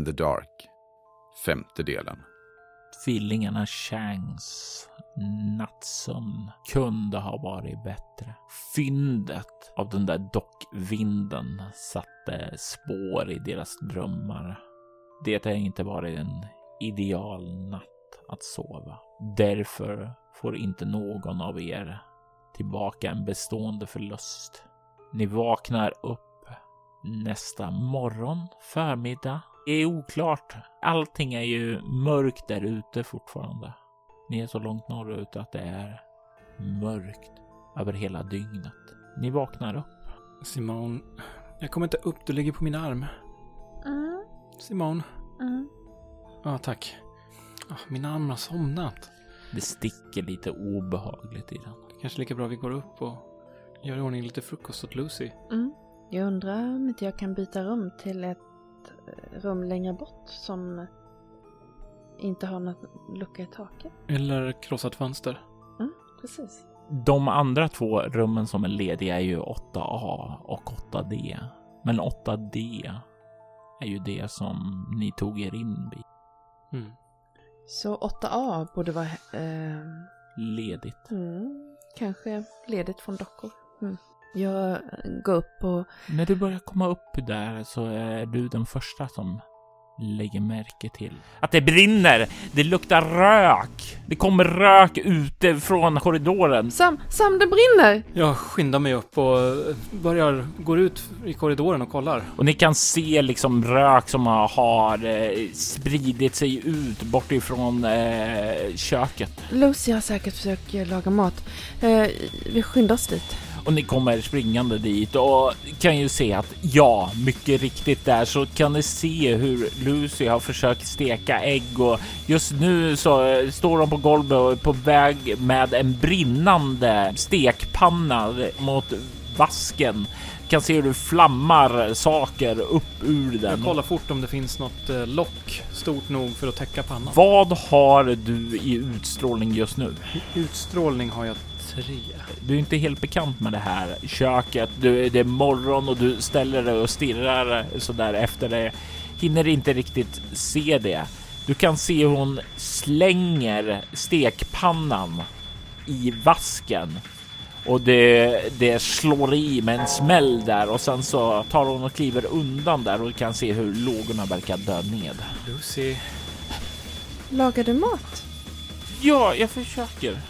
In the Dark, femte delen. Tvillingarna Changs nattsömn kunde ha varit bättre. Fyndet av den där dockvinden satte spår i deras drömmar. Det har inte varit en ideal natt att sova. Därför får inte någon av er tillbaka en bestående förlust. Ni vaknar upp nästa morgon, förmiddag. Det är oklart. Allting är ju mörkt där ute fortfarande. Ni är så långt norrut att det är mörkt över hela dygnet. Ni vaknar upp. Simon, jag kommer inte upp. Du ligger på min arm. Mm, Simon. mm. Ja, tack. Ah, min arm har somnat. Det sticker lite obehagligt i den. Kanske lika bra vi går upp och gör i ordning lite frukost åt Lucy. Mm. Jag undrar om inte jag kan byta rum till ett rum längre bort som inte har något lucka i taket. Eller krossat fönster. Precis. De andra två rummen som är lediga är ju 8A och 8D. Men 8D är ju det som ni tog er in vid. Mm. Så 8A borde vara eh, Ledigt. mm, kanske ledigt från dockor. Mm. Jag går upp och När du börjar komma upp där så är du den första som lägger märke till att det brinner. Det luktar rök. Det kommer rök ute från korridoren. Sam, Sam det brinner! Jag skyndar mig upp och börjar, går ut i korridoren och kollar. Och ni kan se liksom rök som har, eh, spridit sig ut bort ifrån eh, köket. Lucy har säkert försökt laga mat. Eh, vi skyndar oss dit. Och ni kommer springande dit och kan ju se att ja, mycket riktigt där så kan ni se hur Lucy har försökt steka ägg och just nu så eh, står de på golvet och är på väg med en brinnande stekpanna mot vasken. Kan se hur det flammar saker upp ur den. Jag kollar fort om det finns något eh, lock stort nog för att täcka pannan. Vad har du i utstrålning just nu? Utstrålning har jag tre. Du är inte helt bekant med det här köket. Du, det är morgon och du ställer dig och stirrar sådär efter det. Hinner inte riktigt se det. Du kan se hur hon slänger stekpannan i vasken och det, det slår i med en smäll där och sen så tar hon och kliver undan där och du kan se hur lågorna verkar dö ned. Lucy. Lagar du mat? Ja, jag försöker.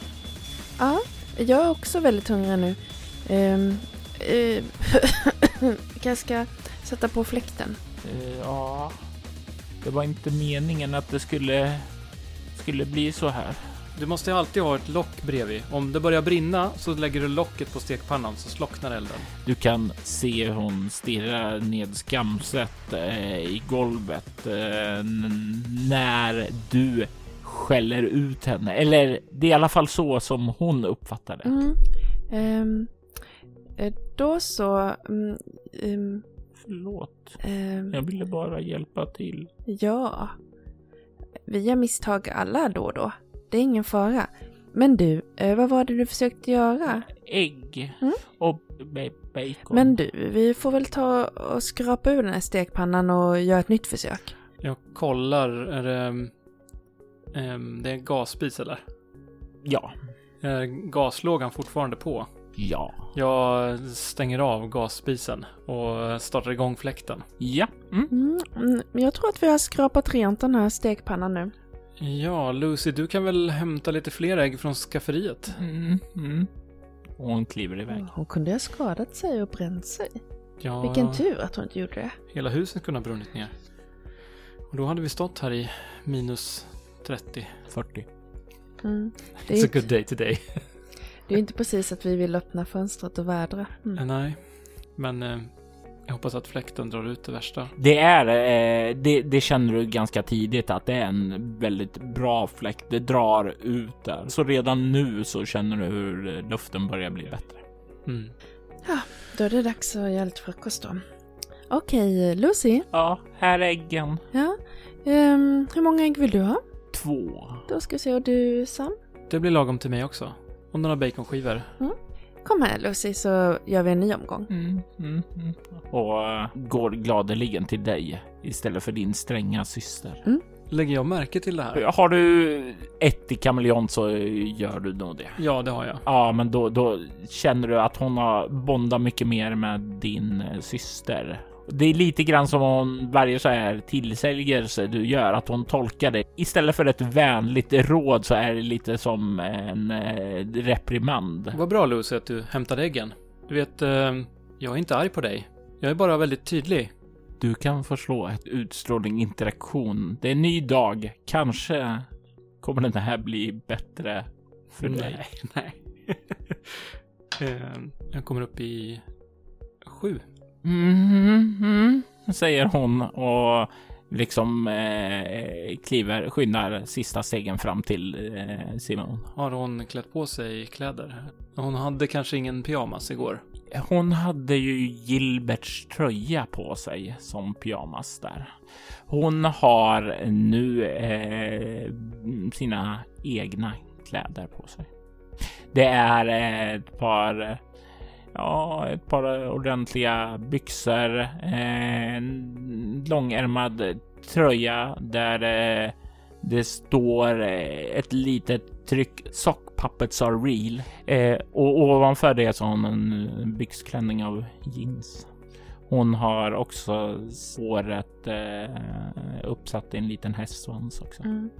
Ja, jag är också väldigt hungrig nu. Um, uh, jag ska sätta på fläkten. Eh, Ja, det var inte meningen att det skulle, skulle bli så här. Du måste alltid ha ett lock bredvid. Om det börjar brinna så lägger du locket på stekpannan så slocknar elden. Du kan se hur hon stirrar ned skamset eh, i golvet eh, när du skäller ut henne. Eller det är i alla fall så som hon uppfattar det. Mm. Eh, då så. mm, ehm, Förlåt, ehm, jag ville bara hjälpa till. ja. Vi gör misstag alla då och då. Det är ingen fara. Men du, eh, vad var det du försökte göra? Ägg Mm. och ba- bacon. Men du, vi får väl ta och skrapa ur den här stekpannan och göra ett nytt försök. Jag kollar, är det... ehm, det är gasspis eller? Ja, Är gaslågan fortfarande på? ja, Jag stänger av gasspisen och startar igång fläkten. ja. Mm. Mm, mm, jag tror att vi har skrapat rent den här stekpannan nu. Ja, Lucy, du kan väl hämta lite fler ägg från skafferiet? Mm, mm. Och hon kliver iväg. Hon kunde ha skadat sig och bränt sig. Ja, Vilken tur att hon inte gjorde det. Hela huset kunde ha brunnit ner. Och då hade vi stått här i minus 30. 40. Mm. Det, är It's a good day today. det är ju inte precis att vi vill öppna fönstret och vädra. Mm. Nej, men eh, jag hoppas att fläkten drar ut det värsta. Det är, eh, det, det känner du ganska tidigt att det är en väldigt bra fläkt. Det drar ut där. Så redan nu så känner du hur luften börjar bli bättre. Mm. Då är det dags att göra lite frukost då. Okej, Lucy. Ja, här är äggen. Ja. Ehm, hur många ägg vill du ha? Två. Då ska vi se, och du Sam? Det blir lagom till mig också. Och några baconskivor. Kom här Lucy så gör vi en ny omgång. Mm, mm, mm. Och eh, går gladeligen till dig istället för din stränga syster. Lägger jag märke till det här? Har du ett i kameleont så gör du nog det. Ja, det har jag. Ja, men då, då känner du att hon har bondat mycket mer med din eh, syster. Det är lite grann som om varje så här tillsägelse du gör, att hon tolkar det. Istället för ett vänligt råd så är det lite som en eh, reprimand. Vad bra Lucy att du hämtade äggen. Du vet, eh, jag är inte arg på dig. Jag är bara väldigt tydlig. Du kan få slå ett utstrålning interaktion. Det är en ny dag. Kanske kommer den här bli bättre för dig. Nej, nej. eh, jag kommer upp i sju. Mm, mm, säger hon och liksom eh, kliver, skyndar sista stegen fram till eh, Simon. Har hon klätt på sig kläder? Hon hade kanske ingen pyjamas igår. Hon hade ju Gilberts tröja på sig som pyjamas där. Hon har nu eh, sina egna kläder på sig. Det är ett par Ja, ett par ordentliga byxor, eh, en långärmad tröja där eh, det står eh, ett litet tryck Sock puppets are real eh, och ovanför det så har hon en byxklänning av jeans. Hon har också såret eh, uppsatt i en liten hästsvans också. Mm.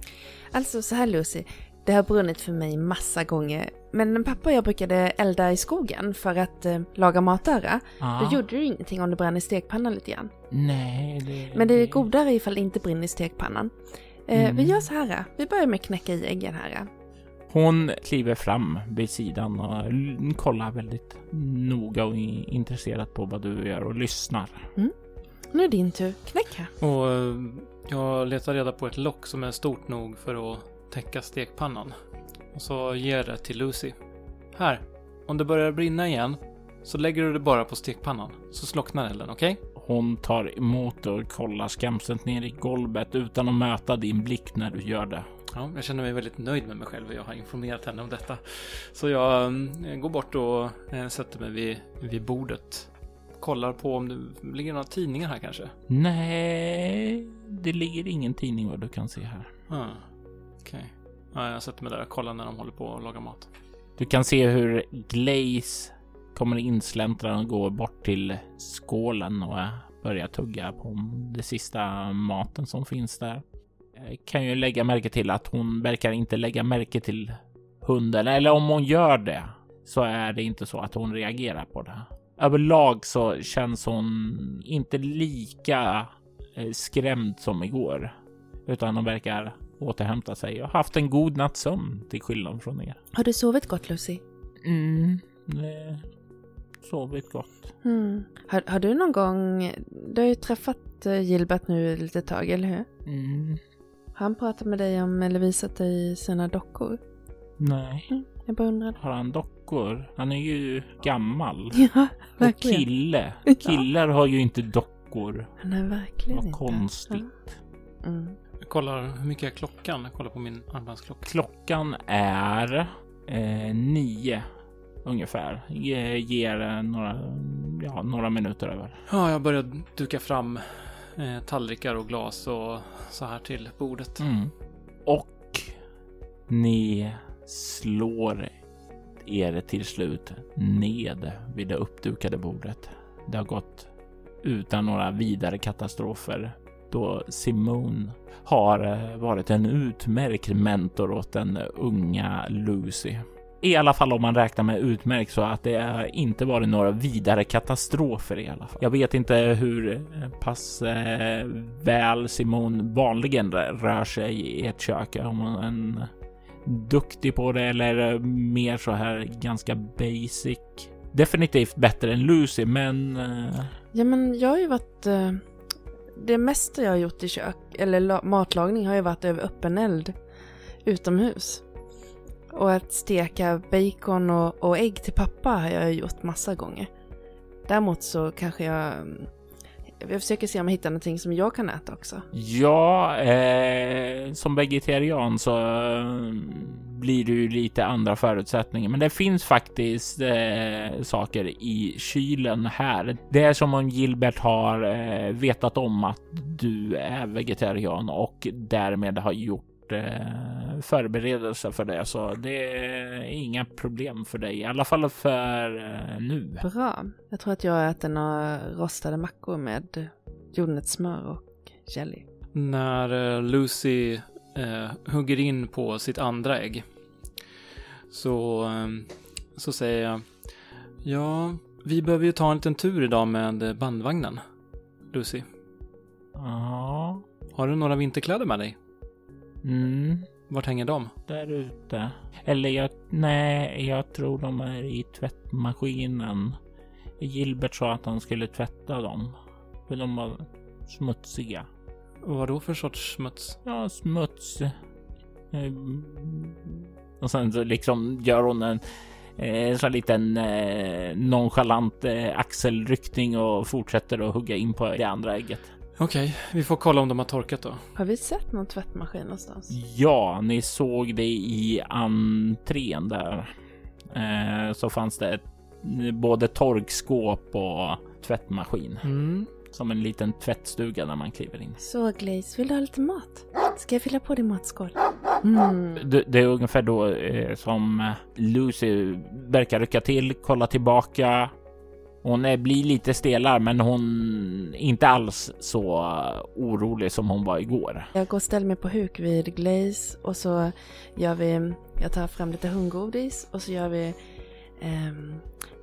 Alltså så här Lucy, det har brunnit för mig massa gånger. Men pappa och jag brukade elda i skogen för att eh, laga matöra. Ah, Då gjorde det ingenting om det brann i stekpannan lite grann. nej, det, Men det är godare ifall det inte brinner i stekpannan. Eh, Mm. Vi gör så här, vi börjar med att knäcka i äggen här. Hon kliver fram vid sidan och kollar väldigt noga och intresserat på vad du gör och lyssnar. Nu är din tur, knäck här. Och eh, jag letar reda på ett lock som är stort nog för att täcka stekpannan. Och så ger det till Lucy. Här, om det börjar brinna igen så lägger du det bara på stekpannan. Så slocknar elden, okej? Hon tar emot och kollar skamset ner i golvet utan att möta din blick när du gör det. Ja, jag känner mig väldigt nöjd med mig själv och jag har informerat henne om detta. Så jag eh, går bort och eh, sätter mig vid, vid bordet. Kollar på om det ligger några tidningar här kanske. Nej, det ligger ingen tidning vad du kan se här. Ah, Okej. Ja, jag sätter mig där och kollar när de håller på att laga mat. Du kan se hur Glaze kommer insläntrande och går bort till skålen och börjar tugga på den sista maten som finns där. Jag kan ju lägga märke till att hon verkar inte lägga märke till hunden, eller om hon gör det så är det inte så att hon reagerar på det. Överlag så känns hon inte lika eh, skrämd som igår, utan hon verkar återhämta sig och haft en god natts sömn till skillnad från er. Har du sovit gott Lucy? Mm, det sovit gott. Mm. Har, har du någon gång, du har ju träffat eh, Gilbert nu lite tag, eller hur? Mm, Har han pratat med dig om eller visat dig sina dockor? nej, Mm. Jag bara undrar. har han dockor? Han är ju gammal. Ja, Och verkligen. kille. Ja. Killar har ju inte dockor. Han är verkligen Vad inte. konstigt. Ja. Mm. Kollar hur mycket är klockan? Jag kollar på min armbandsklocka. Klockan är eh, nio ungefär. Ge, ger eh, några, ja, några minuter över. Ja, jag börjar duka fram eh, tallrikar och glas och så här till bordet. Mm. Och ni slår er till slut ned vid det uppdukade bordet. Det har gått utan några vidare katastrofer då Simone har eh, varit en utmärkt mentor åt den unga Lucy. I alla fall om man räknar med utmärkt så att det inte varit några vidare katastrofer i alla fall. Jag vet inte hur eh, pass eh, väl Simon vanligen rör sig i ett kök. Om hon är duktig på det eller eh, mer så här ganska basic. Definitivt bättre än Lucy, men... Eh... Ja, men jag har ju varit... Det mesta jag har gjort i kök, eller matlagning, har ju varit över öppen eld utomhus. Och att steka bacon och, och ägg till pappa har jag gjort massa gånger. Däremot så kanske jag... Jag försöker se om jag hittar någonting som jag kan äta också. Ja, eh, som vegetarian så mm, blir det ju lite andra förutsättningar. Men det finns faktiskt eh, saker i kylen här. Det är som om Gilbert har eh, vetat om att du är vegetarian och därmed har gjort eh, förberedelser för det, så det är inga problem för dig, i alla fall för eh, nu. Bra. Jag tror att jag äter några rostade mackor med jordnötssmör och jelly. När eh, Lucy eh, hugger in på sitt andra ägg så, eh, så säger jag Ja, vi behöver ju ta en liten tur idag med bandvagnen, Lucy. Ja. Har du några vinterkläder med dig? Mm. Vart hänger de? Där ute. Eller jag, nej, jag tror de är i tvättmaskinen. Gilbert sa att han skulle tvätta dem. För de var smutsiga. Vad då för sorts smuts? Ja, smuts. Och sen så liksom gör hon en en sån liten eh, nonchalant eh, axelryckning och fortsätter att hugga in på det andra ägget. Okej, okay, vi får kolla om de har torkat då. Har vi sett någon tvättmaskin någonstans? Ja, ni såg det i entrén där. Eh, så fanns det ett, både torkskåp och tvättmaskin. Mm. Som en liten tvättstuga när man kliver in. Så Glaze, vill du ha lite mat? Ska jag fylla på din matskål? Mm. Det, det, är ungefär då eh, som Lucy verkar rycka till, kolla tillbaka, hon blir lite stelare, men hon är inte alls så orolig som hon var igår. Jag går och ställer mig på huk vid Glaze och så gör vi, jag tar fram lite hundgodis och så gör vi um,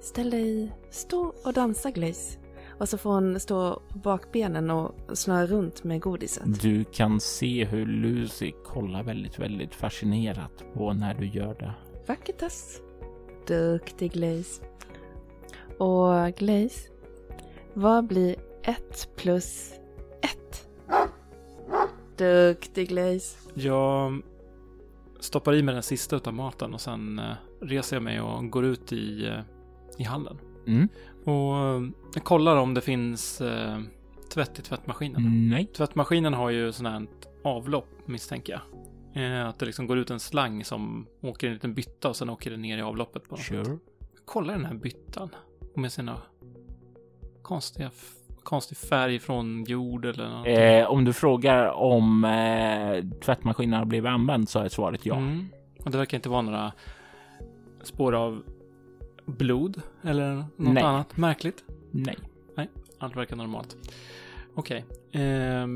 Ställ dig, stå och dansa Glaze. Och så får hon stå på bakbenen och snurra runt med godiset. Du kan se hur Lucy kollar väldigt, väldigt fascinerat på när du gör det. Vackertass. Duktig Glaze. Och Glaze, vad blir ett plus ett? Duktig Glaze. Jag stoppar i mig den sista utav maten och sen eh, reser jag mig och går ut i, eh, i hallen. Mm. Och eh, jag kollar om det finns eh, tvätt i tvättmaskinen. Nej. Tvättmaskinen har ju sånt här avlopp misstänker jag. Eh, att det liksom går ut en slang som åker i en liten bytta och sen åker det ner i avloppet. På sure. Kolla den här byttan med sina konstiga, konstig färg från jord eller något. Eh, om du frågar om eh, tvättmaskinen har blivit använd så är svaret ja. Mm. Och det verkar inte vara några spår av blod eller något Nej. annat märkligt. Nej. Nej, allt verkar normalt. Okej, okay. eh,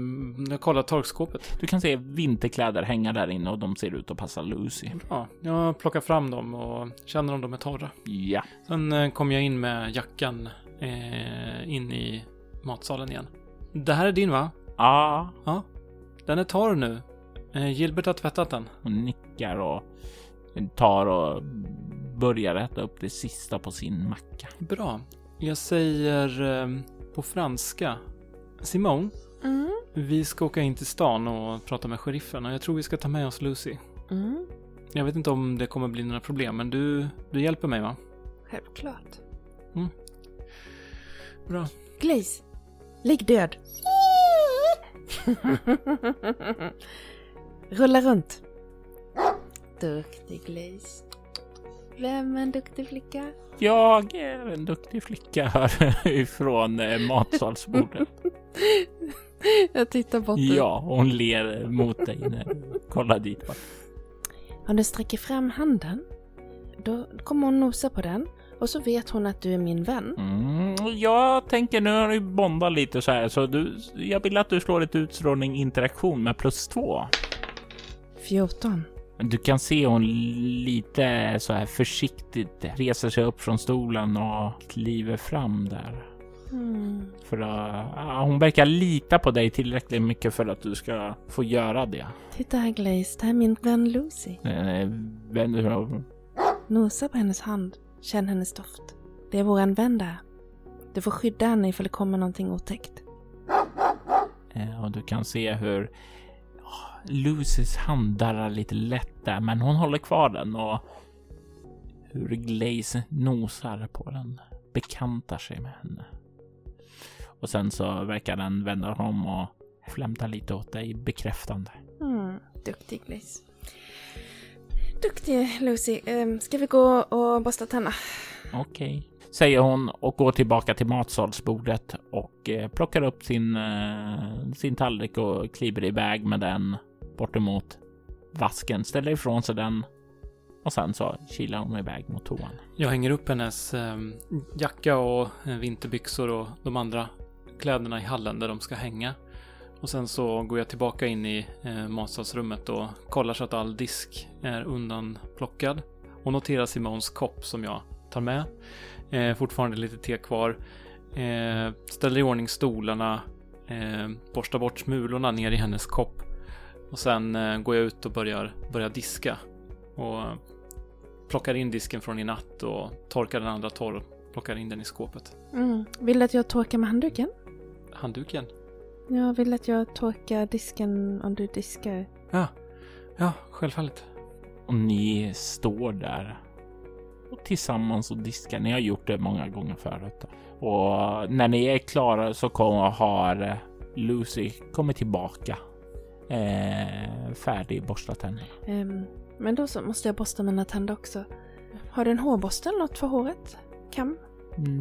jag kollar torkskåpet. Du kan se vinterkläder hänga där inne och de ser ut att passa Lucy. Ja, jag plockar fram dem och känner om de är torra. Ja. Sen eh, kommer jag in med jackan eh, in i matsalen igen. Det här är din va? Ja. Ja. Den är torr nu. Eh, Gilbert har tvättat den. Hon nickar och tar och börjar äta upp det sista på sin macka. Bra. Jag säger eh, på franska Simone, mm. vi ska åka in till stan och prata med sheriffen och jag tror vi ska ta med oss Lucy. Mm. Jag vet inte om det kommer bli några problem, men du, du hjälper mig va? Självklart. Mm. Bra. Glaze, ligg död. Rulla runt. Duktig Glaze. Vem är en duktig flicka? Jag är en duktig flicka här ifrån eh, matsalsbordet. Jag tittar bort. Ja, hon ler mot dig när du kollar dit bort. Om du sträcker fram handen, då kommer hon nosa på den och så vet hon att du är min vän. Mm, jag tänker nu har du bondat lite så här så du, jag vill att du slår ett utstrålning interaktion med plus två. 14. Du kan se hon lite så här försiktigt reser sig upp från stolen och kliver fram där. Mm. För att, ja, hon verkar lita på dig tillräckligt mycket för att du ska få göra det. Titta här Glaze, det här är min vän Lucy. Eh, sig om. Nosa på hennes hand. Känn hennes doft. Det är våran vän där. Du får skydda henne ifall det kommer någonting otäckt. Eh, och du kan se hur Lucys hand darrar lite lätt där, men hon håller kvar den och hur Glaze nosar på den, bekantar sig med henne. Och sen så verkar den vända om och flämta lite åt dig bekräftande. Mm. Duktig Glaze. Duktig Lucy. Ehm, ska vi gå och borsta tänderna? Okej, säger hon och går tillbaka till matsalsbordet och eh, plockar upp sin, eh, sin tallrik och kliver iväg med den bortemot vasken, ställer ifrån sig den och sen så kilar hon iväg mot toan. Jag hänger upp hennes eh, jacka och eh, vinterbyxor och de andra kläderna i hallen där de ska hänga. Och sen så går jag tillbaka in i eh, matsalsrummet och kollar så att all disk är undanplockad. Och noterar Simons kopp som jag tar med. Eh, fortfarande lite te kvar. Eh, ställer i ordning stolarna. Eh, borstar bort smulorna ner i hennes kopp. Och sen eh, går jag ut och börjar, börjar diska. Och plockar in disken från i natt och torkar den andra torr och plockar in den i skåpet. Mm. Vill du att jag torkar med handduken? Handduken? Jag vill att jag torkar disken om du diskar. Ja, ja, självfallet. Och ni står där tillsammans och diskar. Ni har gjort det många gånger förut. Och när ni är klara så kommer, har Lucy kommit tillbaka. Eh, färdig borstat tänderna. Ehm, men då så måste jag borsta mina tänder också. Har du en hårborste eller något för håret? Kam?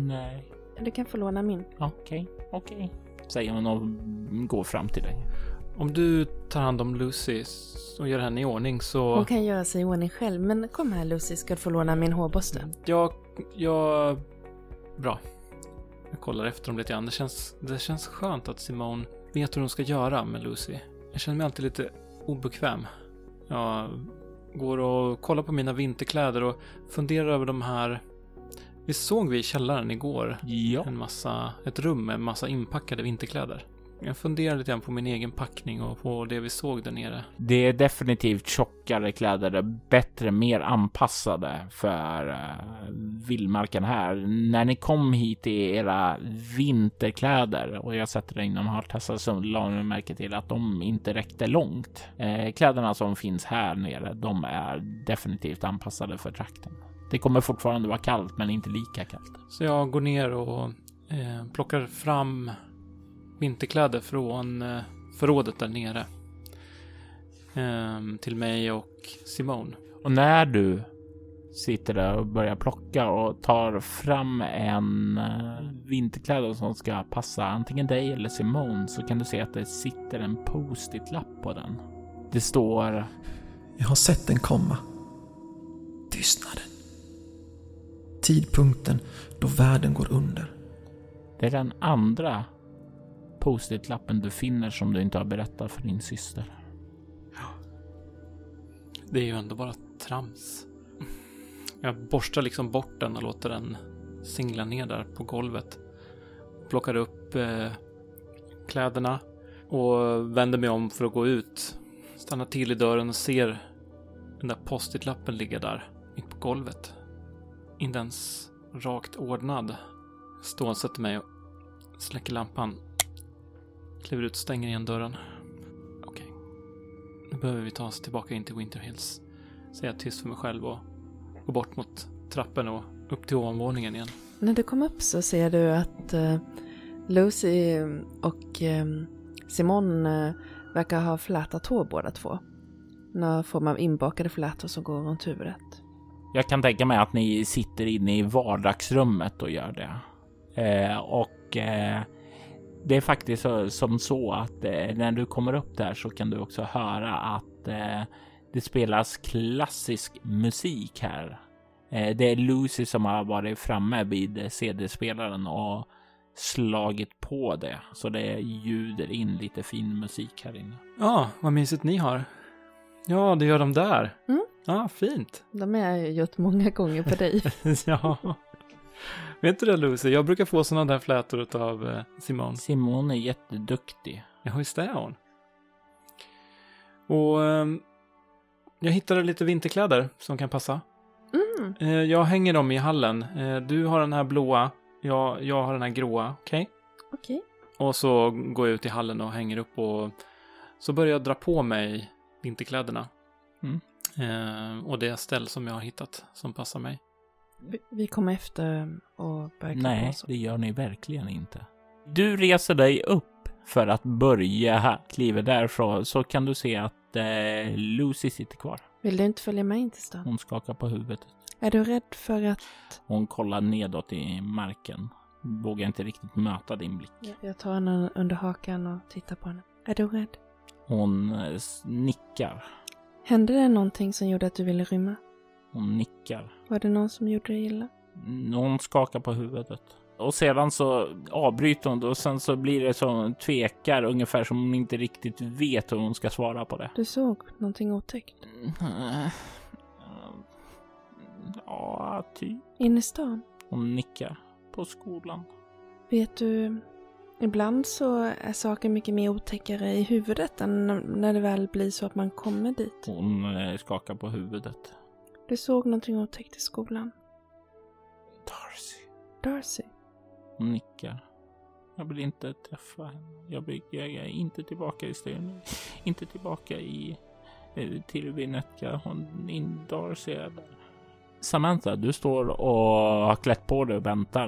Nej, Du kan få låna min. okej, okej. Säger hon och går fram till dig. Om du tar hand om Lucy och gör henne i ordning så... Hon kan göra sig i ordning själv. Men kom här Lucy, ska du få låna min hårborste. Jag... Jag... Bra. Jag kollar efter dem lite grann. Det känns, det känns skönt att Simone vet hur hon ska göra med Lucy. Jag känner mig alltid lite obekväm. Jag går och kollar på mina vinterkläder och funderar över de här... Vi såg vi i källaren igår Ja, en massa, ett rum med en massa inpackade vinterkläder. Jag funderar lite grann på min egen packning och på det vi såg där nere. det är definitivt tjockare kläder, bättre, mer anpassade för uh, vildmarken här. När ni kom hit i era vinterkläder och jag sätter det inom hartassar så la ni märke till att de inte räckte långt. Eh, kläderna som finns här nere, de är definitivt anpassade för trakten. Det kommer fortfarande vara kallt, men inte lika kallt. Så jag går ner och eh, plockar fram vinterkläder från eh, förrådet där nere. Eh, till mig och Simone. Och när du sitter där och börjar plocka och tar fram en uh, vinterkläder som ska passa antingen dig eller Simone så kan du se att det sitter en post-it-lapp på den. Det står Jag har sett den komma. Tystnaden. Tidpunkten då världen går under. Det är den andra post-it-lappen du finner som du inte har berättat för din syster. Det är ju ändå bara trams. Jag borstar liksom bort den och låter den singla ner där på golvet. Plockar upp eh, kläderna och vänder mig om för att gå ut. Stannar till i dörren och ser den där post-it-lappen ligga där mitt på golvet. Inte ens rakt ordnad. Stålsätter mig och släcker lampan. Kliver ut stänger igen dörren. Okej. Nu behöver vi ta oss tillbaka in till Winter Hills. Säger jag tyst för mig själv och går bort mot trappen och upp till ovanvåningen igen. När du kom upp så ser du att eh, Lucy och eh, Simon eh, verkar ha flätat hår båda två. Någon form av inbakade flätor som går runt huvudet. Jag kan tänka mig att ni sitter inne i vardagsrummet och gör det. Eh, och eh, det är faktiskt som så att eh, när du kommer upp där så kan du också höra att eh, det spelas klassisk musik här. Eh, det är Lucy som har varit framme vid CD-spelaren och slagit på det. Så det ljuder in lite fin musik här inne. Ja, vad mysigt ni har. Ja, det gör de där. Mm. Ja, fint. De har jag gjort många gånger på dig. ja. Vet du det Lucy? Jag brukar få sådana där flätor av eh, Simone. Simone är jätteduktig. Ja, visst är hon. Och ehm, jag hittade lite vinterkläder som kan passa. Mm. Eh, jag hänger dem i hallen. Eh, du har den här blåa, jag, jag har den här gråa, okej? Okej. Och så går jag ut i hallen och hänger upp och så börjar jag dra på mig vinterkläderna. Mm. Och det ställ som jag har hittat som passar mig. Vi, vi kommer efter och börjar klä på Nej, oss. det gör ni verkligen inte. Du reser dig upp för att börja kliva därifrån så kan du se att eh, Lucy sitter kvar. Vill du inte följa med in till stan? Hon skakar på huvudet. Är du rädd för att... Hon kollar nedåt i marken. Vågar inte riktigt möta din blick. Jag- Jag tar henne under hakan och tittar på henne. Är du rädd? Hon eh, nickar. Hände det någonting som gjorde att du ville rymma? Hon nickar. Var det någon som gjorde dig illa? Hon skakar på huvudet. Och sedan så avbryter hon och sen så blir det så hon tvekar ungefär som hon inte riktigt vet hur hon ska svara på det. Du såg någonting otäckt? Ja, typ. Inne i stan? Hon nickar. På skolan. Vet du, ibland så är saker mycket mer otäckare i huvudet än när det väl blir så att man kommer dit. Hon eh, skakar på huvudet. Du såg någonting otäckt i skolan. Darcy. Darcy. Hon nickar. Jag vill inte träffa henne. Jag, vill, jag är inte tillbaka i stenen. Inte tillbaka i eh, till Vinetka. Hon, in Darcy är där. Samantha, du står och har klätt på dig och väntar.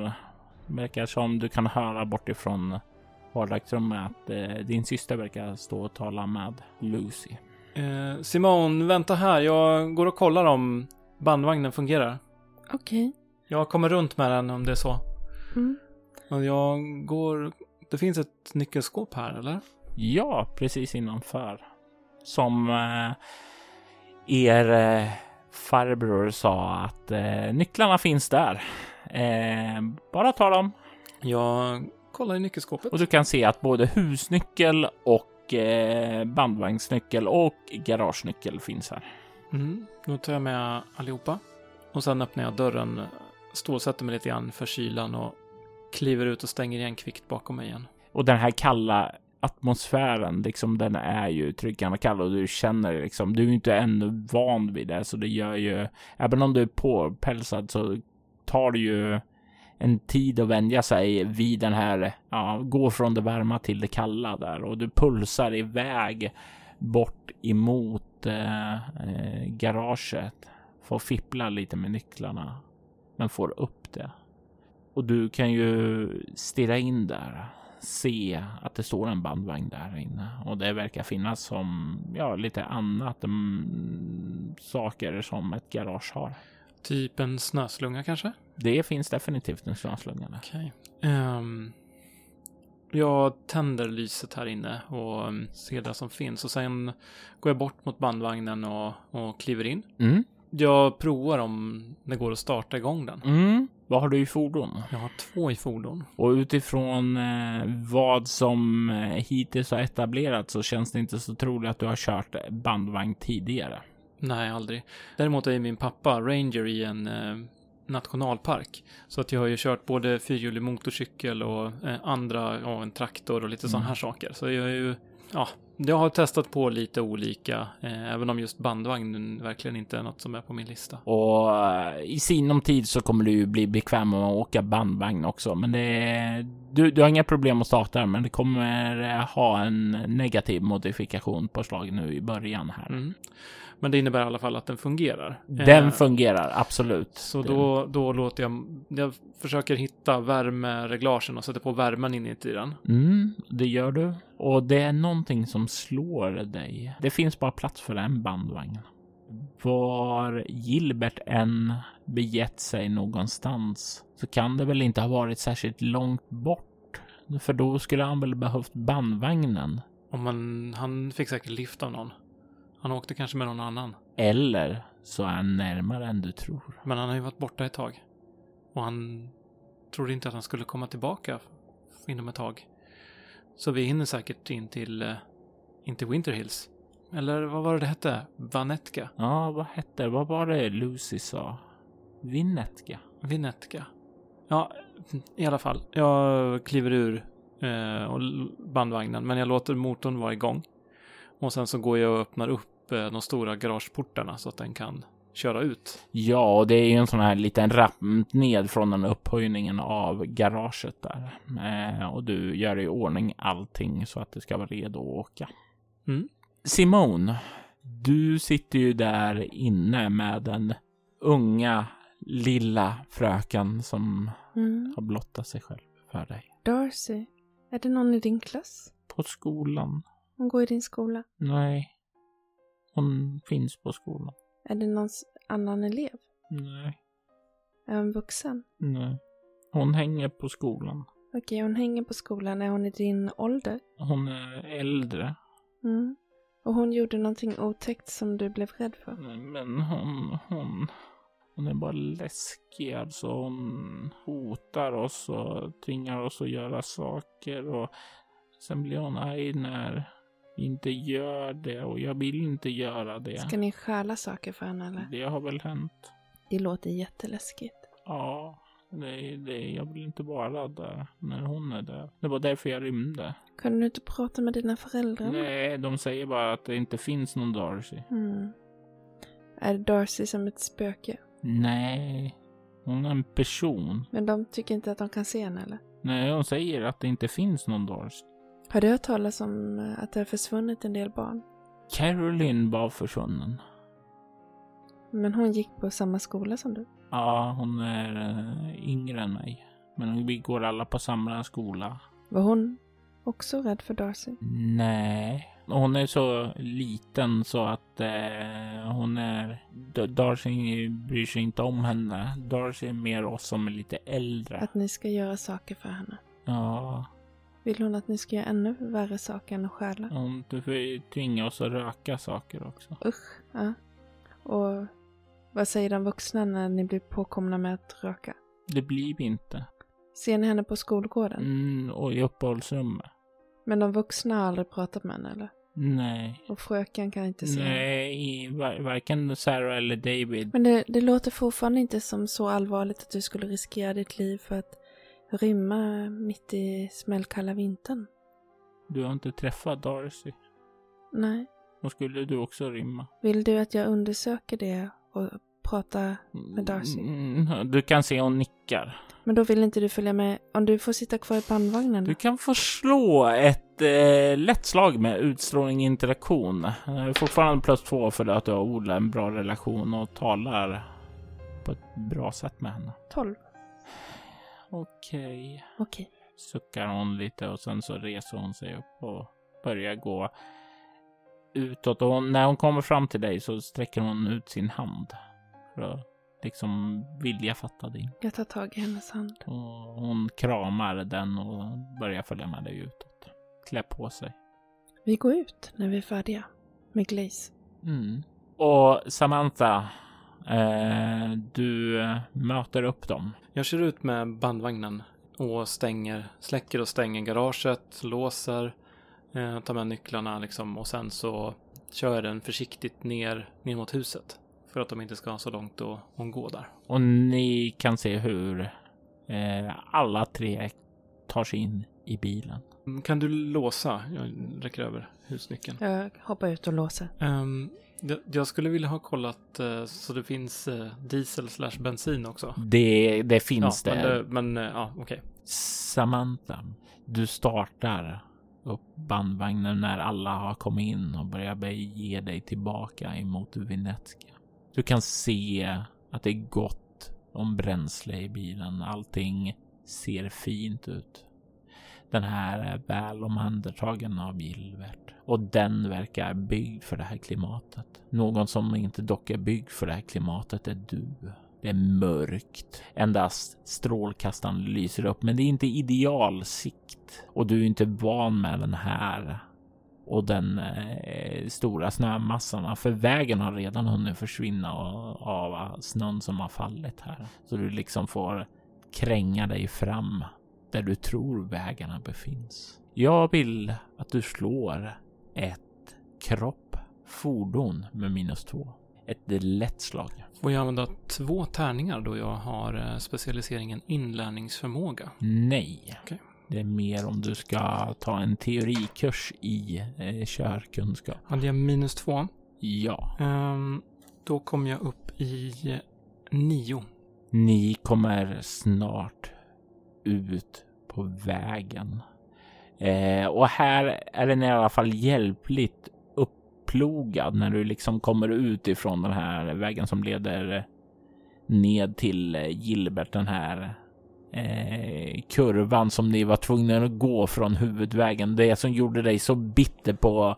Det verkar som du kan höra bortifrån vardagsrummet att eh, din syster verkar stå och tala med Lucy. Eh, Simone, vänta här. Jag går och kollar om bandvagnen fungerar. Okej. Jag kommer runt med den om det är så. Mm. Och jag går... Det finns ett nyckelskåp här, eller? Ja, precis innanför. Som eh, er eh, farbror sa att eh, nycklarna finns där. Eh, bara ta dem. Jag kollar i nyckelskåpet. Och du kan se att både husnyckel och eh, bandvagnsnyckel och garagenyckel finns här. Mm. Då tar jag med allihopa. Och sen öppnar jag dörren, stålsätter mig lite grann för kylan och kliver ut och stänger igen kvickt bakom mig igen. Och den här kalla atmosfären, liksom den är ju tryggande kall och du känner liksom, du är inte ännu van vid det, så det gör ju, även om du är påpälsad så tar det ju en tid att vänja sig vid den här, ja, gå från det varma till det kalla där och du pulsar iväg bort emot eh, eh, garaget. Får fippla lite med nycklarna, men får upp det. Och du kan ju stirra in där, se att det står en bandvagn där inne och det verkar finnas som, ja, lite annat mm, saker som ett garage har. Typ en snöslunga kanske? Det finns definitivt en snöslunga där. Okej. Ehm, jag tänder lyset här inne och um, ser det som finns och sen går jag bort mot bandvagnen och, och kliver in. Mm. Jag provar om det går att starta igång den. Mm. Vad har du i fordon? Jag har två i fordon. Och utifrån eh, vad som eh, hittills har etablerats så känns det inte så troligt att du har kört bandvagn tidigare. Nej, aldrig. Däremot är min pappa ranger i en eh, nationalpark. Så att jag har ju kört både fyrhjulig motorcykel och eh, andra, ja, en traktor och lite sådana här saker. Så jag är ju, ja, jag har testat på lite olika, eh, även om just bandvagnen verkligen inte är något som är på min lista. Och eh, i sinom tid så kommer du ju bli bekväm med att åka bandvagn också. Men det, du, du har inga problem att starta men det kommer eh, ha en negativ modifikation på slaget nu i början här. Mm. Men det innebär i alla fall att den fungerar. Den Eh, fungerar absolut. Så Det- då, då låter jag, jag försöker hitta värmereglagen och sätter på värmen inuti den. Mm, det gör du. Och det är någonting som slår dig. Det finns bara plats för en bandvagn. Var Gilbert än begett sig någonstans så kan det väl inte ha varit särskilt långt bort. För då skulle han väl behövt bandvagnen. Om man, han fick säkert lift av någon. Han åkte kanske med någon annan. Eller så är han närmare än du tror. Men han har ju varit borta ett tag. Och han trodde inte att han skulle komma tillbaka inom ett tag. Så vi hinner säkert in till, eh, in till Winter Hills. Eller vad var det det hette? Vanetka? Ja, vad hette det? Vad var det Lucy sa? Vinetka? Vinetka. Ja, i alla fall. Jag kliver ur eh, bandvagnen, men jag låter motorn vara igång. Och sen så går jag och öppnar upp de stora garageportarna så att den kan köra ut. Ja, och det är ju en sån här liten ramp ned från den upphöjningen av garaget där. Eh, och du gör i ordning allting så att det ska vara redo att åka. Mm. Simone, du sitter ju där inne med den unga lilla fröken som Mm. har blottat sig själv för dig. Darcy, är det någon i din klass? På skolan? Hon går i din skola. Nej. Hon finns på skolan. Är det någon annan elev? Nej. Är hon vuxen? Nej. Hon hänger på skolan. Okej, hon hänger på skolan. Är hon i din ålder? Hon är äldre. Mm. Och hon gjorde någonting otäckt som du blev rädd för? Men hon, hon, hon är bara läskig. Alltså hon hotar oss och tvingar oss att göra saker. Och sen blir hon arg när inte gör det. Och jag vill inte göra det. Ska ni stjäla saker för henne eller? Det har väl hänt. Det låter jätteläskigt. Ja, det, det, jag vill inte vara där när hon är där. Det var därför jag rymde. Kunde du inte prata med dina föräldrar? Nej, de säger bara att det inte finns någon Darcy. Mm. Är Darcy som ett spöke? Nej, hon är en person. Men de tycker inte att de kan se henne eller? Nej, hon säger att det inte finns någon Darcy. Har du hört talas om eh, att det har försvunnit en del barn? Caroline var försvunnen. Men hon gick på samma skola som du. Ja, hon är äh, yngre än mig. Men vi går alla på samma skola. Var hon också rädd för Darcy? Nej, hon är så liten så att eh, hon är... Darcy bryr sig inte om henne. Darcy är mer oss som är lite äldre. Att ni ska göra saker för henne? Ja, Vill hon att ni ska göra ännu värre saker än att stjäla? hon du får ju tvinga oss att röka saker också. Usch, ja. Och vad säger de vuxna när ni blir påkomna med att röka? Det blir vi inte. Ser ni henne på skolgården? Mm, och i uppehållsrummet. Men de vuxna har aldrig pratat med henne eller? Nej. Och fröken kan inte se? Nej, var, varken Sarah eller David. Men det, det låter fortfarande inte som så allvarligt att du skulle riskera ditt liv för att rymma mitt i smällkalla vintern. Du har inte träffat Darcy. Nej. Och skulle du också rymma? Vill du att jag undersöker det och pratar med Darcy? Mm, du kan se hon nickar. Men då vill inte du följa med om du får sitta kvar i bandvagnen? Du kan få slå ett eh, lätt slag med utstrålning interaktion. Fortfarande plus två för att du har odlat en bra relation och talar på ett bra sätt med henne. 12. Okej. Okej. Suckar hon lite och sen så reser hon sig upp och börjar gå utåt. Och när hon kommer fram till dig så sträcker hon ut sin hand. För att liksom vilja fatta din. Jag tar tag i hennes hand. Och hon kramar den och börjar följa med dig utåt. Klä på sig. Vi går ut när vi är färdiga med Glaze. Mm. Och Samantha, eh, du möter upp dem. Jag kör ut med bandvagnen och stänger, släcker och stänger garaget, låser, eh, tar med nycklarna liksom och sen så kör jag den försiktigt ner, ner mot huset. För att de inte ska ha så långt att, att gå där. Och ni kan se hur eh, alla tre tar sig in i bilen. Mm, Kan du låsa? Jag räcker över husnyckeln. Jag hoppar ut och låser. Ehm, jag, skulle vilja ha kollat eh, så det finns eh, diesel slash bensin också. Det, det finns ja, det. Men, men eh, ja, okej. Samantha, du startar upp bandvagnen när alla har kommit in och börjar bege dig tillbaka emot Vinetska. Du kan se att det är gott om bränsle i bilen. Allting ser fint ut. Den här är väl omhändertagen av Gilbert och den verkar byggd för det här klimatet. Någon som inte dock är byggd för det här klimatet är du. Det är mörkt. Endast strålkastaren lyser upp, men det är inte idealsikt. Och du är inte van med den här och den eh, stora snömassan. För vägen har redan hunnit försvinna av snön som har fallit här. Så du liksom får kränga dig fram där du tror vägarna befinns. Jag vill att du slår ett kropp fordon med minus två. Ett lätt slag. Får jag använda två tärningar då jag har eh, specialiseringen inlärningsförmåga? Nej. Okej. Det är mer om du ska ta en teorikurs i eh, körkunskap. Hade jag minus två? Ja. Ehm, då kom jag upp i eh, nio. Ni kommer snart ut på vägen. Eh, och här är den i alla fall hjälpligt upplogad när du liksom kommer ut ifrån den här vägen som leder ned till Gilbert, den här eh, kurvan som ni var tvungna att gå från huvudvägen. Det som gjorde dig så bitter på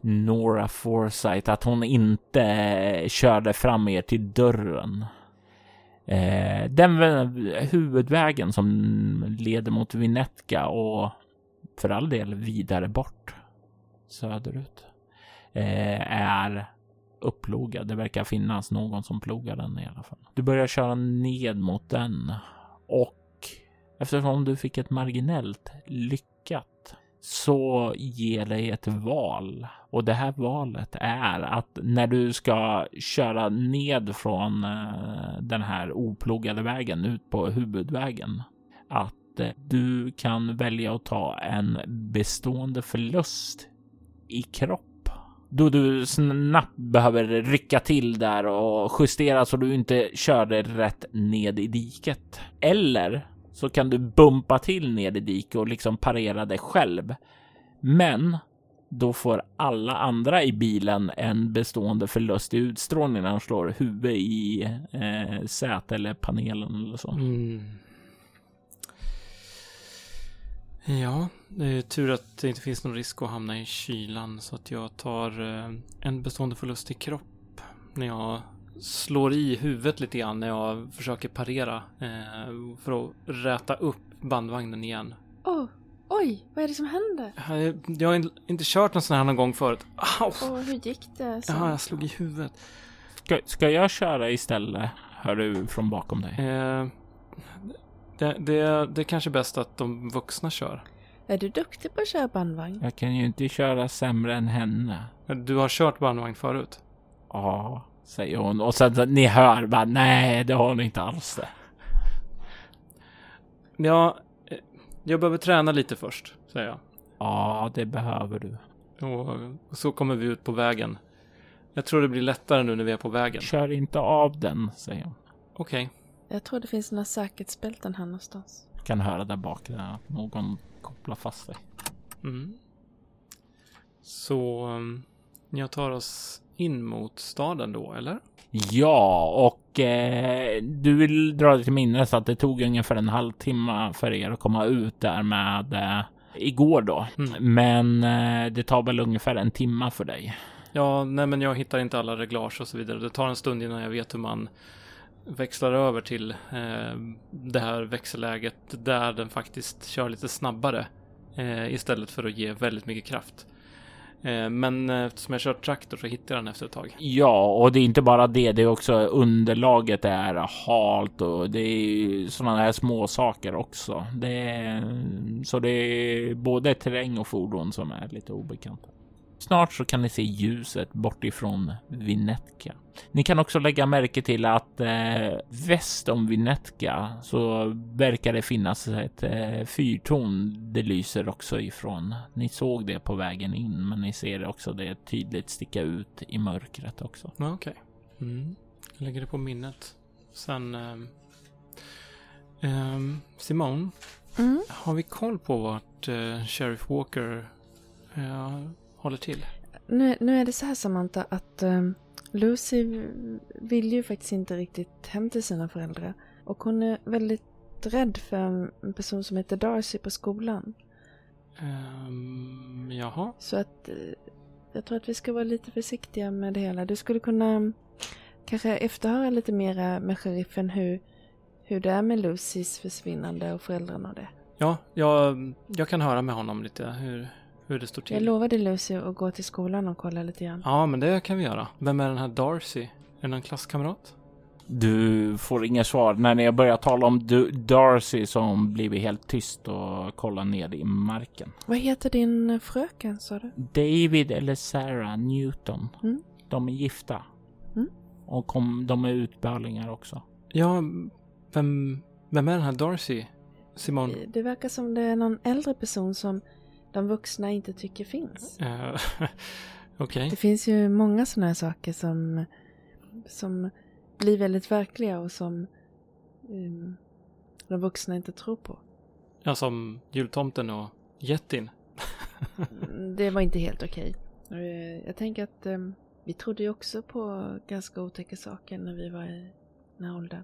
Nora Forsyth att hon inte körde fram er till dörren. Eh, den huvudvägen som leder mot Vinetka och för all del vidare bort söderut eh, är upplogad. Det verkar finnas någon som plogar den i alla fall. Du börjar köra ned mot den och eftersom du fick ett marginellt lyckat så ger dig ett val och det här valet är att när du ska köra ned från eh, den här oplogade vägen ut på huvudvägen att att du kan välja att ta en bestående förlust i kropp då du snabbt behöver rycka till där och justera så du inte körde rätt ned i diket. Eller så kan du bumpa till ned i diket och liksom parera dig själv. Men då får alla andra i bilen en bestående förlust i utstrålning när de slår huvudet i eh, sätet eller panelen eller så. Mm. Ja, det är tur att det inte finns någon risk att hamna i kylan så att jag tar eh, en bestående förlust i kropp när jag slår i huvudet lite grann när jag försöker parera eh, för att räta upp bandvagnen igen. Åh, oj, vad är det som händer? Jag, har in- inte kört någon sån här någon gång förut. Au! Åh, hur gick det? Så? Ja, jag slog i huvudet. Ska, ska jag köra istället? Hör du från bakom dig. Eh, det, det, det är kanske bäst att de vuxna kör. Är du duktig på att köra bandvagn? Jag kan ju inte köra sämre än henne. Du har kört bandvagn förut? Ja, säger hon. Och sen så, ni hör bara nej, det har ni inte alls det. Ja, eh, jag behöver träna lite först, säger jag. Ja, det behöver du. Och, så kommer vi ut på vägen. Jag tror det blir lättare nu när vi är på vägen. Kör inte av den, säger hon. Okej. Jag tror det finns några säkerhetsbälten här någonstans. Kan höra där bak där att någon kopplar fast sig. Mm. Så um, jag tar oss in mot staden då, eller? Ja, och eh, du vill dra dig till minnes att det tog ungefär en halvtimme för er att komma ut där med eh, igår då. Mm. Men eh, det tar väl ungefär en timme för dig. Ja, nej men jag hittar inte alla reglage och så vidare. Det tar en stund innan jag vet hur man växlar över till eh, det här växelläget där den faktiskt kör lite snabbare eh, istället för att ge väldigt mycket kraft. Eh, men eh, eftersom jag kört traktor så hittar jag den efter ett tag. Ja, och det är inte bara det. Det är också underlaget är halt och det är sådana här små saker också. Det är, så det är både terräng och fordon som är lite obekanta. Snart så kan ni se ljuset bort ifrån Vinetka. Ni kan också lägga märke till att eh, väst om Vinetka så verkar det finnas ett eh, fyrtorn. Det lyser också ifrån. Ni såg det på vägen in, men ni ser också det tydligt sticka ut i mörkret också. Okej. Mm. Jag lägger det på minnet. Sen... ehm, Simone, Mm. har vi koll på vart eh, Sheriff Walker eh, håller till? Nu, nu är det så här Samantha att ehm, Lucy vill ju faktiskt inte riktigt hem till sina föräldrar. Och hon är väldigt rädd för en person som heter Darcy på skolan. Um, jaha. Så att eh, jag tror att vi ska vara lite försiktiga med det hela. Du skulle kunna kanske efterhöra lite mera med sheriffen hur, hur det är med Lucys försvinnande och föräldrarna och det. Ja, jag, jag kan höra med honom lite hur, hur det står Jag till. lovade Lucy att gå till skolan och kolla lite grann. Ja, men det kan vi göra. Vem är den här Darcy? Är det någon klasskamrat? Du får inga svar. När ni har börjat tala om du Darcy hon blivit helt tyst och kollar ner i marken. Vad heter din fröken sa du? David eller Sarah Newton. Mm. De är gifta. Mm. Och kom, de är utbörlingar också. Ja, vem, vem är den här Darcy? Simon? Det verkar som det är någon äldre person som de vuxna inte tycker finns. Eh, Okej. Det finns ju många sådana här saker som, som blir väldigt verkliga och som um, de vuxna inte tror på. Ja, som jultomten och jättin. Mm, Det var inte helt okej. Eh, Jag tänker att em, vi trodde ju också på ganska otäcka saker när vi var i den här åldern.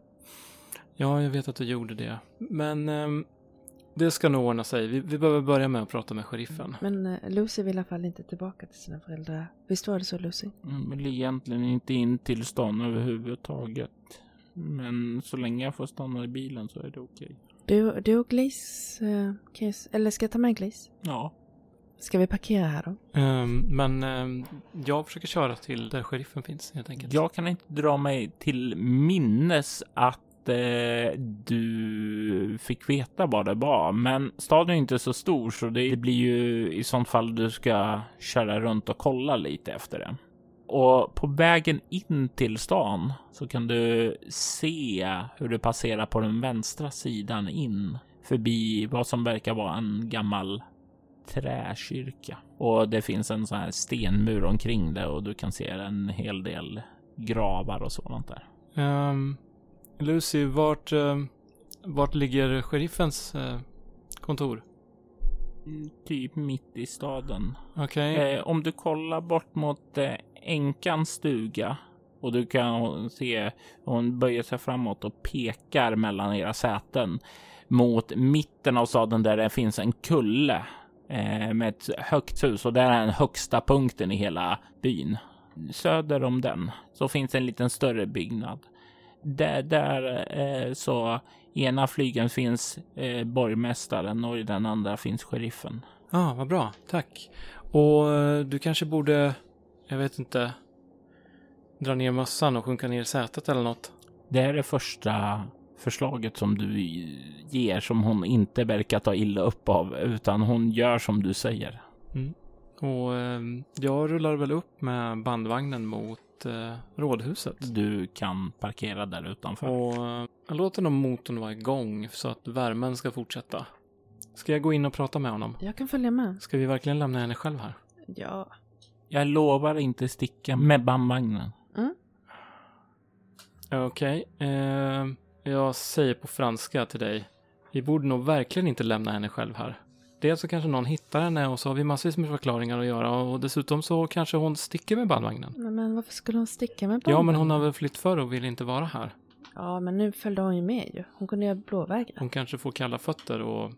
Ja, jag vet att du gjorde det. Men ehm, det ska nog ordna sig. Vi, vi behöver börja med att prata med sheriffen. Men eh, Lucy vill i alla fall inte tillbaka till sina föräldrar. Visst var det så Lucy? Mm, vill egentligen inte in till stan överhuvudtaget. Men så länge jag får stanna i bilen så är det okej. Du, du och Glees, eh, eller ska jag ta med Glees? Ja, Ska vi parkera här då? Ehm, men ehm, jag försöker köra till där sheriffen finns helt enkelt. jag kan inte dra mig till minnes att Eh, du fick veta vad det var. Men staden är inte så stor så det blir ju i sånt fall du ska köra runt och kolla lite efter det. Och på vägen in till stan så kan du se hur du passerar på den vänstra sidan in förbi vad som verkar vara en gammal träkyrka. Och det finns en sån här stenmur omkring det och du kan se en hel del gravar och sådant där. Um, Lucy, vart, ehm, vart ligger sheriffens eh, kontor? Typ mitt i staden. Okej. Eh, om du kollar bort mot eh, änkans stuga och du kan se hon böjer sig framåt och pekar mellan era säten mot mitten av staden där det finns en kulle eh, med ett högt hus och där är den högsta punkten i hela byn. Söder om den så finns en liten större byggnad. Där, där eh, så i ena flygeln finns eh, borgmästaren och i den andra finns sheriffen. Ja, ah, vad bra. Tack. Och eh, du kanske borde, jag vet inte, dra ner mössan och sjunka ner i sätet eller något. Det är det första förslaget som du ger som hon inte verkar ta illa upp av utan hon gör som du säger. Och eh, jag rullar väl upp med bandvagnen mot eh, rådhuset. Du kan parkera där utanför. Och eh, jag låter nog motorn vara igång så att värmen ska fortsätta. Ska jag gå in och prata med honom? Jag kan följa med. Ska vi verkligen lämna henne själv här? Ja. Jag lovar inte sticka med bandvagnen. Okej. Eh, jag säger på franska till dig. Vi borde nog verkligen inte lämna henne själv här. Dels så kanske någon hittar henne och så har vi massvis med förklaringar att göra och dessutom så kanske hon sticker med bandvagnen. Men, men varför skulle hon sticka med Ja, bomben? men hon har väl flytt förr och vill inte vara här. Ja, men nu följde hon ju med ju. Hon kunde ju blåvägra. Hon kanske får kalla fötter och...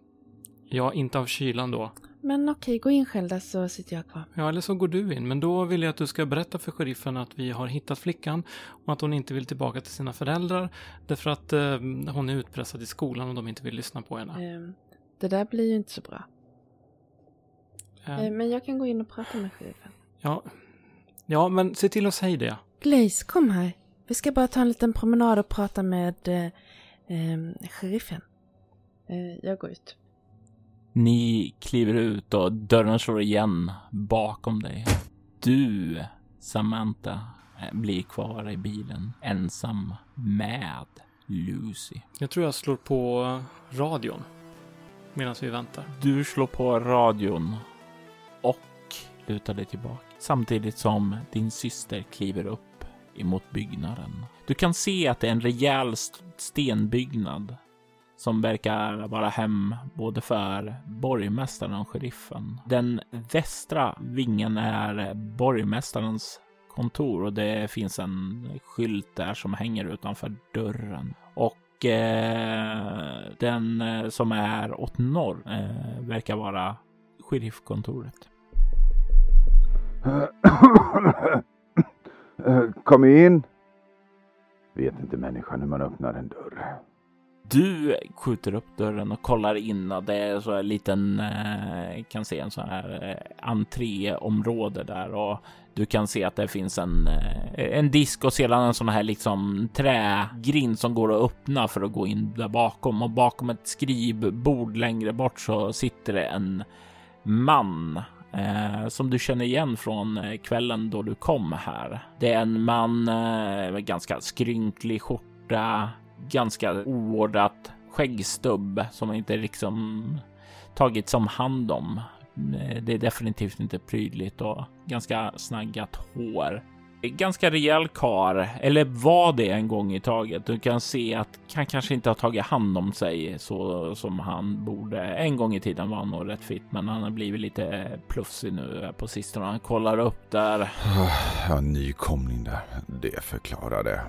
Ja, inte av kylan då. Men okej, gå in själv där så sitter jag kvar. Ja, eller så går du in. Men då vill jag att du ska berätta för sheriffen att vi har hittat flickan och att hon inte vill tillbaka till sina föräldrar därför att eh, hon är utpressad i skolan och de inte vill lyssna på henne. Ehm, det där blir ju inte så bra. Eh, men jag kan gå in och prata med sheriffen. ja. ja, men se till att säga det. Glaze, kom här. Vi ska bara ta en liten promenad och prata med eh, ehm, sheriffen. Eh, jag går ut. Ni kliver ut och dörren slår igen bakom dig. Du, Samantha, eh, blir kvar i bilen ensam med Lucy. Jag tror jag slår på radion medan vi väntar. Du slår på radion lutar dig tillbaka samtidigt som din syster kliver upp emot byggnaden. Du kan se att det är en rejäl stenbyggnad som verkar vara hem både för borgmästaren och sheriffen. Den västra vingen är borgmästarens kontor och det finns en skylt där som hänger utanför dörren. Och eh, den eh, som är åt norr eh, verkar vara sheriffkontoret. Eh, Kom in. Vet inte människan hur man öppnar en dörr. Du skjuter upp dörren och kollar in och det är så här liten, eh, kan se en sån här eh, entréområde där och du kan se att det finns en, en disk och sedan en sån här liksom trägrind som går att öppna för att gå in där bakom och bakom ett skrivbord längre bort så sitter det en man eh, som du känner igen från eh, kvällen då du kom här. Det är en man eh, med ganska skrynklig skjorta, ganska oordat skäggstubb som inte liksom tagit som hand om. Eh, det är definitivt inte prydligt och ganska snaggat hår ganska rejäl kar, eller var det en gång i taget. Du kan se att han kanske inte har tagit hand om sig så som han borde. En gång i tiden var han nog rätt fit, men han har blivit lite plufsig nu på sistone. Han kollar upp där. Ja, nykomling där. Det förklarar det.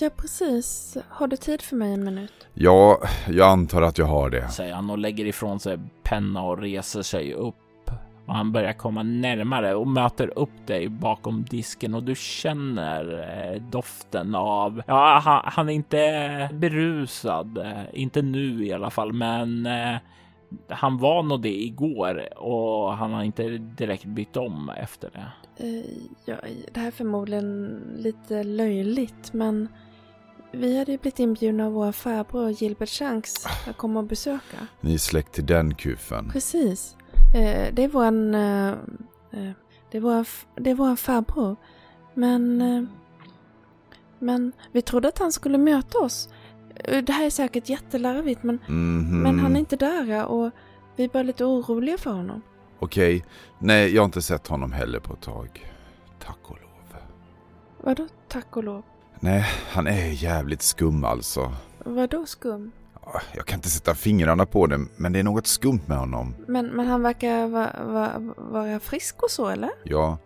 Ja, precis. Har du tid för mig en minut? Ja, jag antar att jag har det. Säger han och lägger ifrån sig penna och reser sig upp och han börjar komma närmare och möter upp dig bakom disken och du känner eh, doften av, ja, han, han, är inte berusad, eh, inte nu i alla fall, men eh, han var nog det igår och han har inte direkt bytt om efter det. Ja, det här är förmodligen lite löjligt, men vi hade ju blivit inbjudna av vår farbror Gilbert Shanks att komma och besöka. Ni är släkt till den kufen. Precis. Eh, det är våran... Eh, eh, det, är våran det är våran farbror. Men... men vi trodde att han skulle möta oss. Det här är säkert jättelarvigt men, mm -hmm. men han är inte där och vi är bara lite oroliga för honom. Okej, nej jag har inte sett honom heller på ett tag. Tack och lov. Vadå tack och lov? Nej, han är jävligt skum alltså. Vadå skum? Jag kan inte sätta fingrarna på det, men det är något skumt med honom. Men, men han verkar va, va, vara frisk och så, eller? Ja.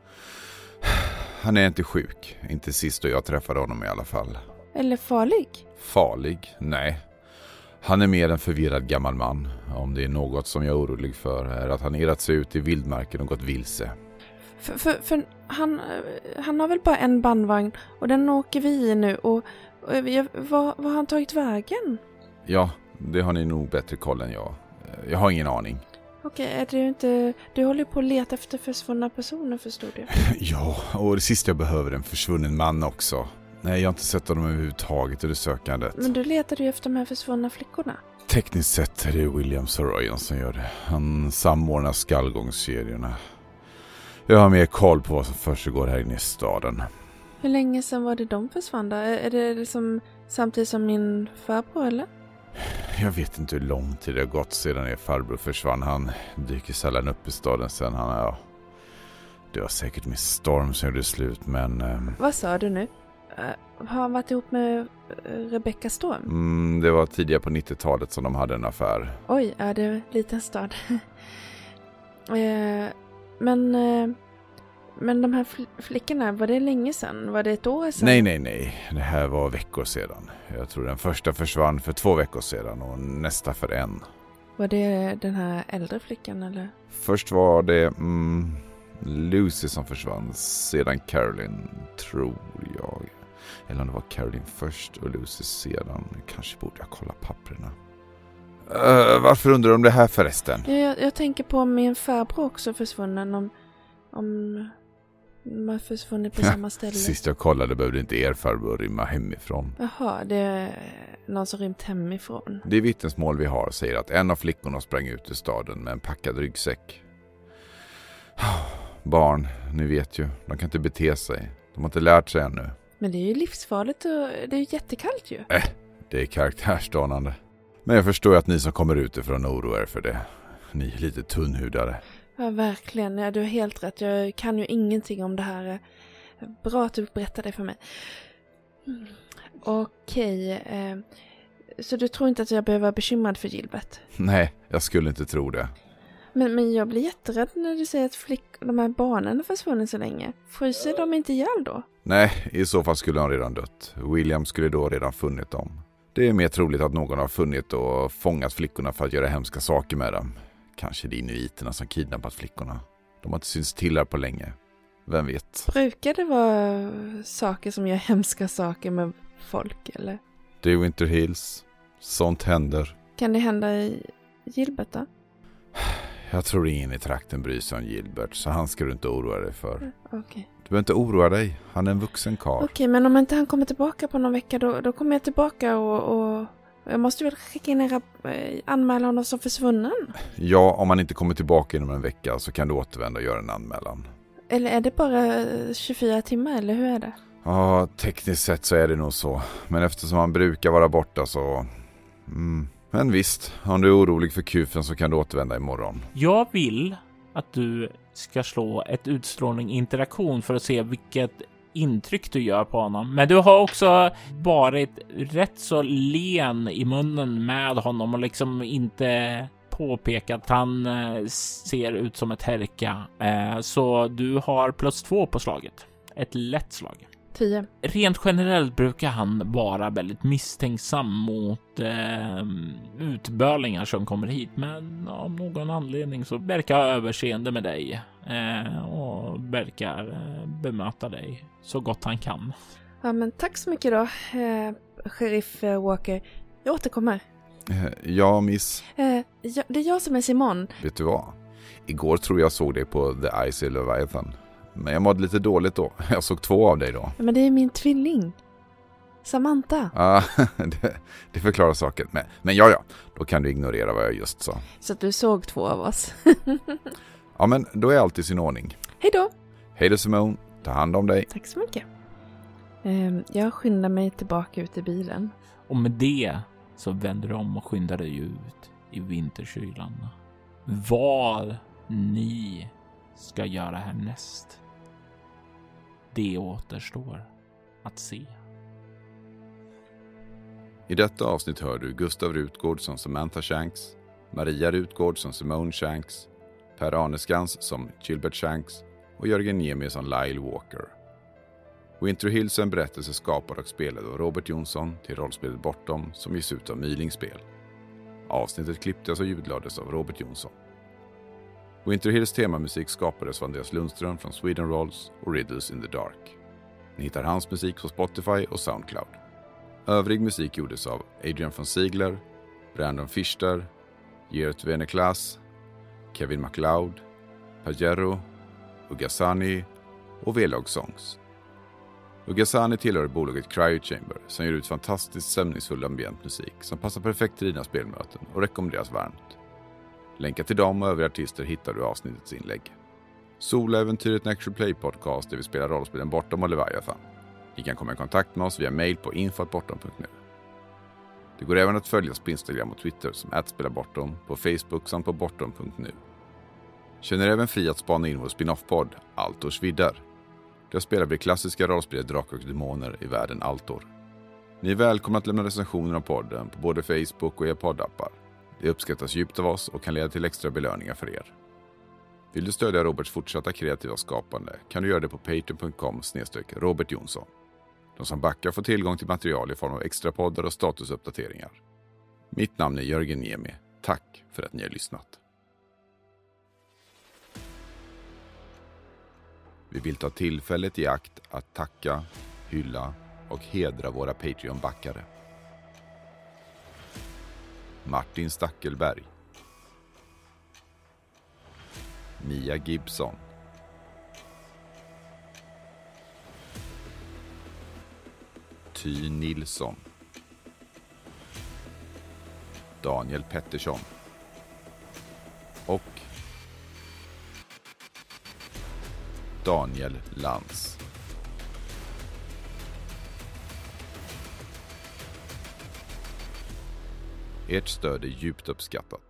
Han är inte sjuk. Inte sist då jag träffade honom i alla fall. Eller farlig? Farlig? Nej. Han är mer en förvirrad gammal man. Om det är något som jag är orolig för är att han irrat sig ut i vildmarken och gått vilse. För, för, för han, han har väl bara en bandvagn och den åker vi i nu och, och var, var har han tagit vägen? Ja, det har ni nog bättre koll än jag. Jag har ingen aning. Okej, är du inte... Du håller på att leta efter försvunna personer förstod jag. ja, och det sista jag behöver är en försvunnen man också. Nej, jag har inte sett honom överhuvudtaget det sökandet. Men du letade ju efter de här försvunna flickorna. Tekniskt sett är det William Saroyan som gör det. Han samordnar skallgångskedjorna. Jag har mer koll på vad som försiggår här inne i staden. Hur länge sedan var det de försvann då? Är det liksom samtidigt som min farbror eller? Jag vet inte hur lång tid det har gått sedan er farbror försvann. Han dyker sällan upp i staden sen han, ja. Det var säkert med Storm som gjorde slut men... Eh, Vad sa du nu? Uh, har han varit ihop med uh, Rebecca Storm? Mm, det var tidigare på 90-talet som de hade en affär. Oj, ja det är en liten stad. uh, men men de här fl flickorna, var det länge sedan? Var det ett år sedan? Nej, nej, nej. Det här var veckor sedan. Jag tror den första försvann för två veckor sedan och nästa för en. Var det den här äldre flickan eller? Först var det mm, Lucy som försvann. Sedan Caroline, tror jag. Eller om det var Caroline först och Lucy sedan. Kanske borde jag kolla papperna. Uh, varför undrar du om det här förresten? Jag, jag tänker på om min farbror också försvunnen. Om, om de har försvunnit på samma ställe. Sist jag kollade behövde inte er farbror rymma hemifrån. Jaha, det är någon som rymt hemifrån. Det vittnesmål vi har säger att en av flickorna sprang ut ur staden med en packad ryggsäck. Barn, ni vet ju, de kan inte bete sig. De har inte lärt sig ännu. Men det är ju livsfarligt och det är ju jättekallt ju. Äh, det är karaktärsdanande. Men jag förstår ju att ni som kommer utifrån oroar er för det. Ni är lite tunnhudade. Ja, verkligen. Ja, du har helt rätt. Jag kan ju ingenting om det här. Bra att du berättar det för mig. Mm. Okej. Eh, så du tror inte att jag behöver vara bekymrad för Gilbert? Nej, jag skulle inte tro det. Men, men jag blir jätterädd när du säger att flick, de här barnen har försvunnit så länge. Fryser de inte ihjäl då? Nej, i så fall skulle de redan dött. William skulle då redan funnit dem. Det är mer troligt att någon har funnit och fångat flickorna för att göra hemska saker med dem. Kanske det är inuiterna som kidnappat flickorna. De har inte synts till här på länge. Vem vet? Brukar det vara saker som gör hemska saker med folk eller? Det är Winter Hills. Sånt händer. Kan det hända i Gilbert då? Jag tror ingen i trakten bryr sig om Gilbert, så han ska du inte oroa dig för. Okej. Du behöver inte oroa dig, han är en vuxen karl. Okej, men om inte han kommer tillbaka på någon vecka då, då kommer jag tillbaka och, och jag måste väl skicka in en eh, anmäla honom som försvunnen? Ja, om han inte kommer tillbaka inom en vecka så kan du återvända och göra en anmälan. Eller är det bara eh, 24 timmar eller hur är det? Ja, tekniskt sett så är det nog så. Men eftersom han brukar vara borta så... Mm. Men visst, om du är orolig för kufen så kan du återvända imorgon. Jag vill att du ska slå ett utstrålning interaktion för att se vilket intryck du gör på honom. Men du har också varit rätt så len i munnen med honom och liksom inte påpekat att han eh, ser ut som ett härka. Eh, så du har plus två på slaget. Ett lätt slag. 10. Rent generellt brukar han vara väldigt misstänksam mot eh, utbölingar som kommer hit, men av någon anledning så verkar ha överseende med dig eh, och verkar eh, bemöta dig så gott han kan. Ja, men tack så mycket då, eh, sheriff eh, Walker. Jag återkommer. Eh, Ja, miss. Eh, ja, det är jag som är Simon. Vet du vad? Igår tror jag såg dig på The Icy Leviathan. Men jag mådde lite dåligt då. Jag såg två av dig då. Ja, Men det är min tvilling. Samantha. Ah, det, det förklarar saken. Men, men ja, ja. Då kan du ignorera vad jag just sa. Så att du såg två av oss. Ja, men då är allt i sin ordning. Hej då! Hej då Simone. Ta hand om dig. Tack så mycket. Eh, jag skyndar mig tillbaka ut i bilen. Och med det så vänder du om och skyndar dig ut i vinterkylan. Vad ni ska göra härnäst, det återstår att se. I detta avsnitt hör du Gustav Rutgård som Samantha Shanks, Maria Rutgård som Simone Shanks, Per Arneskrans som Gilbert Shanks och Jörgen Niemi som Lyle Walker. Winter Hills är en berättelse skapad och spelad av Robert Jonsson till rollspelet Bortom som ges ut av Myling Spel. Avsnittet klipptes och ljudlades av Robert Jonsson. Winter Hills temamusik skapades av Andreas Lundström från Sweden Rolls och Riddles in the Dark. Ni hittar hans musik på Spotify och Soundcloud. Övrig musik gjordes av Adrian von Ziegler, Brandon Fichter, Geert Veneklas, Kevin MacLeod, Pajero, Ugasani och V-Log Songs. Ugasani tillhör bolaget Cryo Chamber som ger ut fantastiskt stämningsfull ambient musik som passar perfekt till dina spelmöten och rekommenderas varmt. Länkar till dem och övriga artister hittar du i avsnittets inlägg. Soläventyret Nature Play podcast där vi spelar rollspelen Bortom och Leviathan. Ni kan komma i kontakt med oss via mail på info.bortom.nu. Det går även att följa oss på Instagram och Twitter som @spelabortom, på Facebook samt på bortom.nu. Känner även fri att spana in vår spin-off-podd Altors vidder. Där spelar vi klassiska rollspelet Drakar och Demoner i världen Altor. Ni är välkomna att lämna recensioner av podden på både Facebook och era poddappar. Det uppskattas djupt av oss och kan leda till extra belöningar för er. Vill du stödja Roberts fortsatta kreativa skapande kan du göra det på patreon.com Robert Jonsson. De som backar får tillgång till material i form av extra poddar och statusuppdateringar. Mitt namn är Jörgen Niemi. Tack för att ni har lyssnat. Vi vill ta tillfället i akt att tacka, hylla och hedra våra Patreon-backare. Martin Stackelberg. Mia Gibson. Ty Nilsson. Daniel Pettersson. Och Daniel Lantz. Ert stöd är djupt uppskattat.